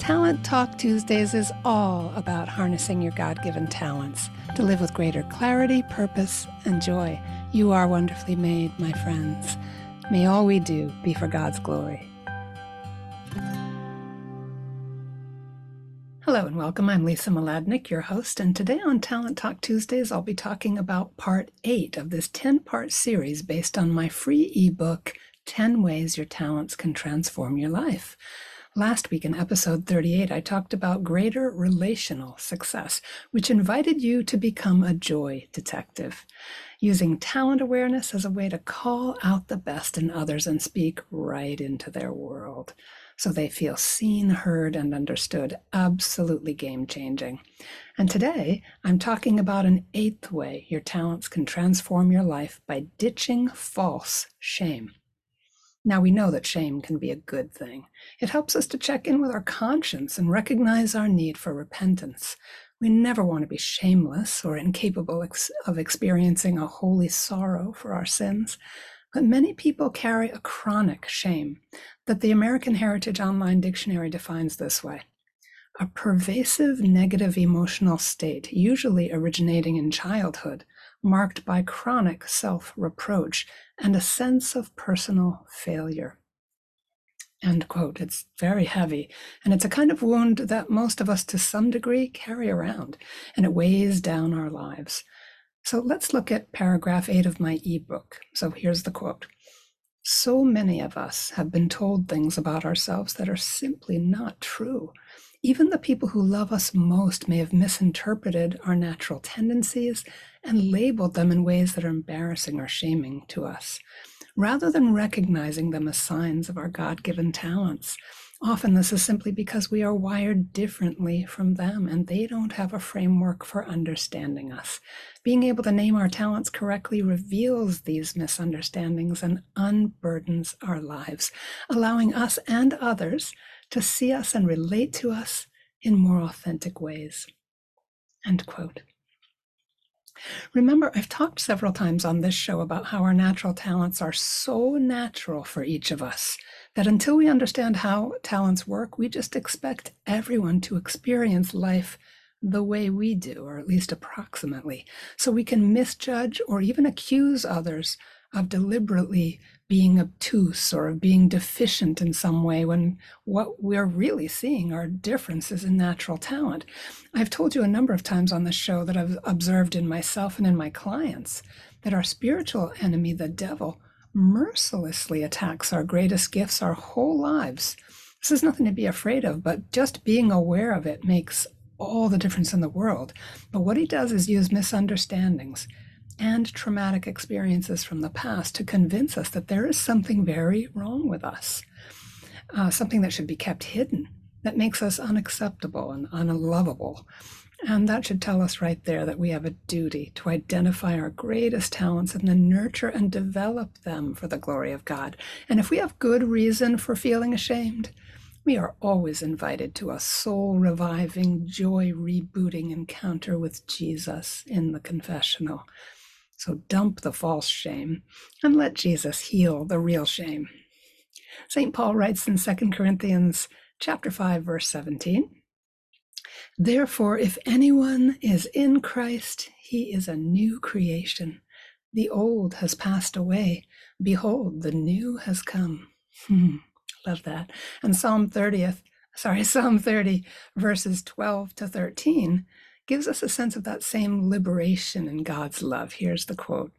Talent Talk Tuesdays is all about harnessing your God given talents to live with greater clarity, purpose, and joy. You are wonderfully made, my friends. May all we do be for God's glory. Hello and welcome. I'm Lisa Mladinich, your host, and today on Talent Talk Tuesdays, I'll be talking about part eight of this 10 part series based on my free ebook, 10 Ways Your Talents Can Transform Your Life. Last week in episode 38, I talked about greater relational success, which invited you to become a joy detective, using talent awareness as a way to call out the best in others and speak right into their world so they feel seen, heard, and understood. Absolutely game changing. And today, I'm talking about an eighth way your talents can transform your life by ditching false shame. Now, we know that shame can be a good thing. It helps us to check in with our conscience and recognize our need for repentance. We never want to be shameless or incapable ex- of experiencing a holy sorrow for our sins. But many people carry a chronic shame that the American Heritage Online Dictionary defines this way a pervasive negative emotional state, usually originating in childhood, marked by chronic self reproach and a sense of personal failure. End quote. It's very heavy. And it's a kind of wound that most of us, to some degree, carry around, and it weighs down our lives. So let's look at paragraph eight of my ebook. So here's the quote So many of us have been told things about ourselves that are simply not true. Even the people who love us most may have misinterpreted our natural tendencies and labeled them in ways that are embarrassing or shaming to us, rather than recognizing them as signs of our God given talents. Often, this is simply because we are wired differently from them and they don't have a framework for understanding us. Being able to name our talents correctly reveals these misunderstandings and unburdens our lives, allowing us and others to see us and relate to us in more authentic ways. End quote. Remember, I've talked several times on this show about how our natural talents are so natural for each of us that until we understand how talents work, we just expect everyone to experience life the way we do, or at least approximately. So we can misjudge or even accuse others of deliberately being obtuse or being deficient in some way when what we're really seeing are differences in natural talent. I've told you a number of times on this show that I've observed in myself and in my clients that our spiritual enemy, the devil, mercilessly attacks our greatest gifts our whole lives. This is nothing to be afraid of, but just being aware of it makes all the difference in the world. But what he does is use misunderstandings and traumatic experiences from the past to convince us that there is something very wrong with us, uh, something that should be kept hidden, that makes us unacceptable and unlovable. And that should tell us right there that we have a duty to identify our greatest talents and then nurture and develop them for the glory of God. And if we have good reason for feeling ashamed, we are always invited to a soul reviving, joy rebooting encounter with Jesus in the confessional. So dump the false shame and let Jesus heal the real shame. St. Paul writes in 2 Corinthians chapter 5 verse 17, Therefore if anyone is in Christ, he is a new creation. The old has passed away. Behold, the new has come. Hmm, love that. And Psalm 30th, sorry, Psalm 30 verses 12 to 13 gives us a sense of that same liberation in God's love. Here's the quote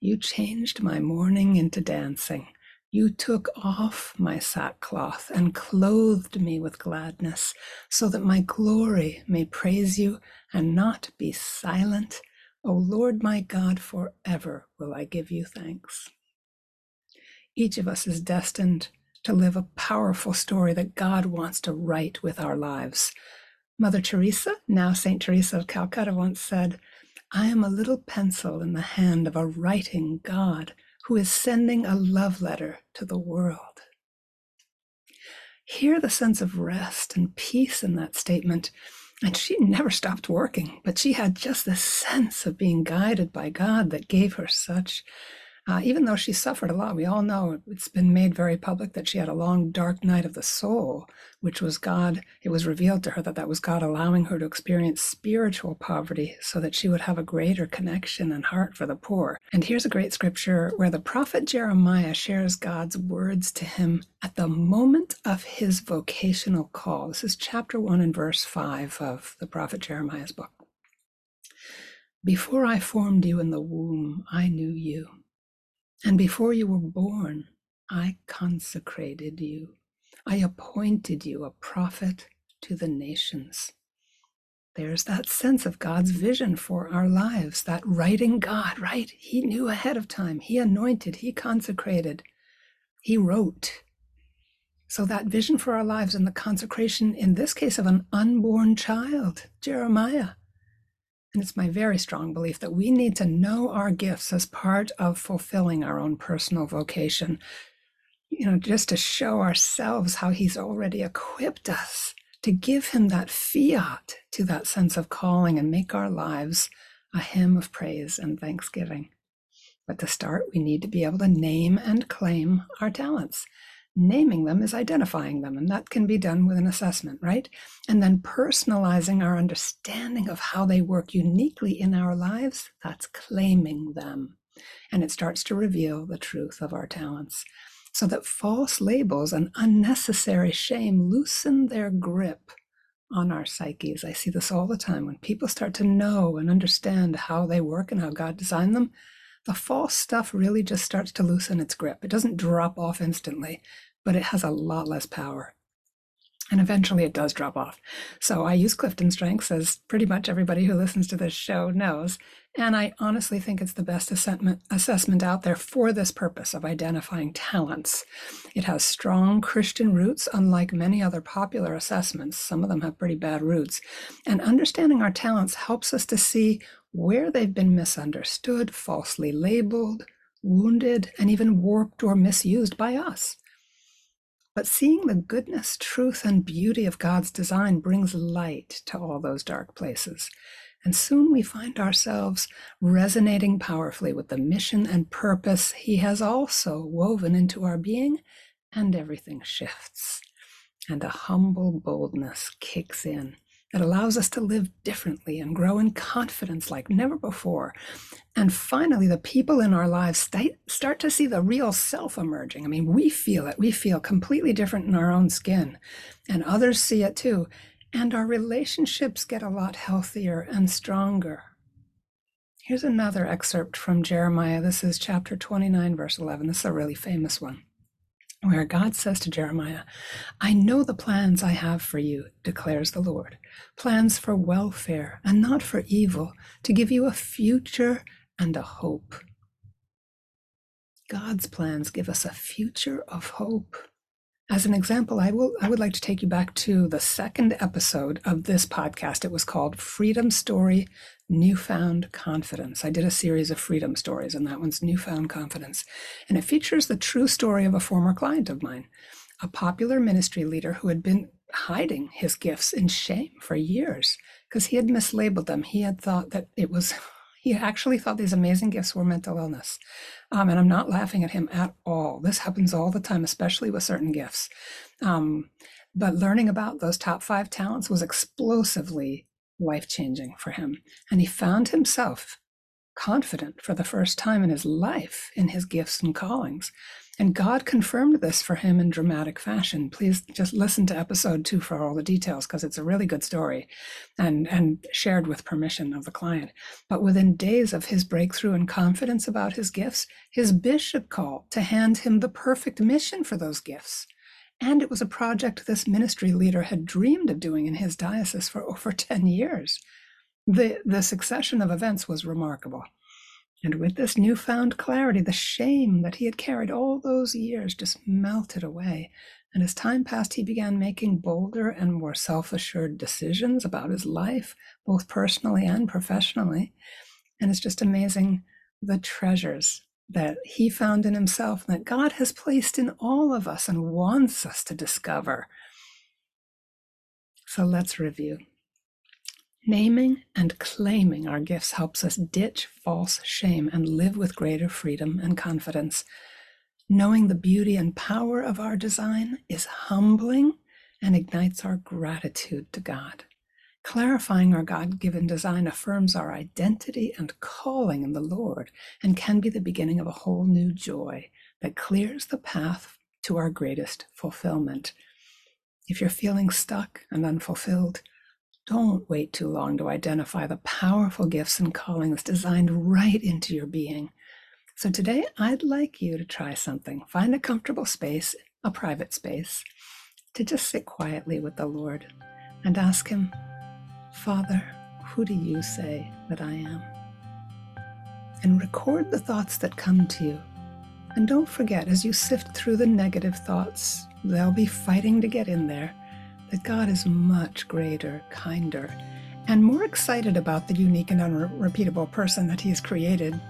You changed my mourning into dancing. You took off my sackcloth and clothed me with gladness, so that my glory may praise you and not be silent. O Lord my God, forever will I give you thanks. Each of us is destined to live a powerful story that God wants to write with our lives. Mother Teresa, now St. Teresa of Calcutta, once said, I am a little pencil in the hand of a writing God who is sending a love letter to the world. Hear the sense of rest and peace in that statement. And she never stopped working, but she had just this sense of being guided by God that gave her such Uh, even though she suffered a lot, we all know it's been made very public that she had a long, dark night of the soul, which was God. It was revealed to her that that was God allowing her to experience spiritual poverty so that she would have a greater connection and heart for the poor. And here's a great scripture where the prophet Jeremiah shares God's words to him at the moment of his vocational call. This is chapter 1 and verse 5 of the prophet Jeremiah's book. Before I formed you in the womb, I knew you. And before you were born, I consecrated you. I appointed you a prophet to the nations. There's that sense of God's vision for our lives, that writing God, right? He knew ahead of time. He anointed, He consecrated, He wrote. So, that vision for our lives and the consecration, in this case, of an unborn child, Jeremiah, and it's my very strong belief that we need to know our gifts as part of fulfilling our own personal vocation. You know, just to show ourselves how He's already equipped us to give Him that fiat to that sense of calling and make our lives a hymn of praise and thanksgiving. But to start, we need to be able to name and claim our talents naming them is identifying them, and that can be done with an assessment, right? And then personalizing our understanding of how they work uniquely in our lives, that's claiming them. And it starts to reveal the truth of our talents. So that false labels and unnecessary shame loosen their grip on our psyches. I see this all the time. When people start to know and understand how they work and how God designed them, the false stuff really just starts to loosen its grip. It doesn't drop off instantly, but it has a lot less power. And eventually it does drop off. So I use Clifton Strengths, as pretty much everybody who listens to this show knows. And I honestly think it's the best assessment, out there for this purpose of identifying talents. It has strong Christian roots, unlike many other popular assessments. Some of them have pretty bad roots. And understanding our talents helps us to see where they've been misunderstood, falsely labeled, wounded, and even warped or misused by us. But seeing the goodness, truth, and beauty of God's design brings light to all those dark places. And soon we find ourselves resonating powerfully with the mission and purpose He has also woven into our being, and everything shifts. And a humble boldness kicks in that allows us to live differently and grow in confidence like never before. And finally, the people in our lives start to see the real self emerging. I mean, we feel it. We feel completely different in our own skin, and others see it too. And our relationships get a lot healthier and stronger. Here's another excerpt from Jeremiah. This is chapter 29, verse 11. This is a really famous one where God says to Jeremiah, I know the plans I have for you, declares the Lord, plans for welfare and not for evil, to give you a future and a hope. God's plans give us a future of hope. As an example, I will I would like to take you back to the second episode of this podcast. It was called Freedom Story Newfound Confidence. I did a series of freedom stories, and that one's Newfound Confidence. And it features the true story of a former client of mine, a popular ministry leader who had been hiding his gifts in shame for years because he had mislabeled them. He had thought that it was he actually thought these amazing gifts were mental illness. Um, and I'm not laughing at him at all. This happens all the time, especially with certain gifts. Um, but learning about those top five talents was explosively life changing for him. And he found himself confident for the first time in his life in his gifts and callings. And God confirmed this for him in dramatic fashion. Please just listen to episode two for all the details because it's a really good story and, and shared with permission of the client. But within days of his breakthrough and confidence about his gifts, his bishop called to hand him the perfect mission for those gifts. And it was a project this ministry leader had dreamed of doing in his diocese for over 10 years. The, the succession of events was remarkable. And with this newfound clarity, the shame that he had carried all those years just melted away. And as time passed, he began making bolder and more self assured decisions about his life, both personally and professionally. And it's just amazing the treasures that he found in himself that God has placed in all of us and wants us to discover. So let's review. Naming and claiming our gifts helps us ditch false shame and live with greater freedom and confidence. Knowing the beauty and power of our design is humbling and ignites our gratitude to God. Clarifying our God given design affirms our identity and calling in the Lord and can be the beginning of a whole new joy that clears the path to our greatest fulfillment. If you're feeling stuck and unfulfilled, don't wait too long to identify the powerful gifts and callings designed right into your being. So, today I'd like you to try something. Find a comfortable space, a private space, to just sit quietly with the Lord and ask Him, Father, who do you say that I am? And record the thoughts that come to you. And don't forget, as you sift through the negative thoughts, they'll be fighting to get in there, that God is much greater, kinder, and more excited about the unique and unrepeatable person that He has created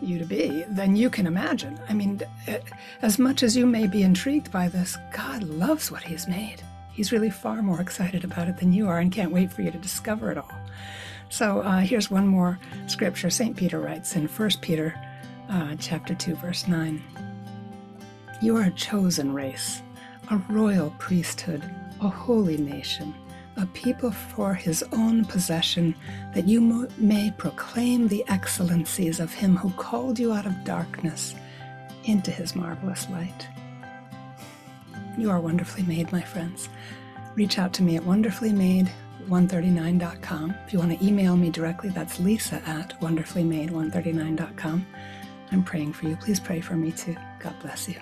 you to be than you can imagine. I mean, eh, as much as you may be intrigued by this, God loves what He has made. He's really far more excited about it than you are and can't wait for you to discover it all. So uh, here's one more scripture. St. Peter writes in 1 Peter uh, chapter 2, verse 9. You are a chosen race, a royal priesthood, a holy nation, a people for his own possession, that you mo- may proclaim the excellencies of him who called you out of darkness into his marvelous light. You are wonderfully made, my friends. Reach out to me at wonderfullymade139.com. If you want to email me directly, that's lisa at wonderfullymade139.com. I'm praying for you. Please pray for me too. God bless you.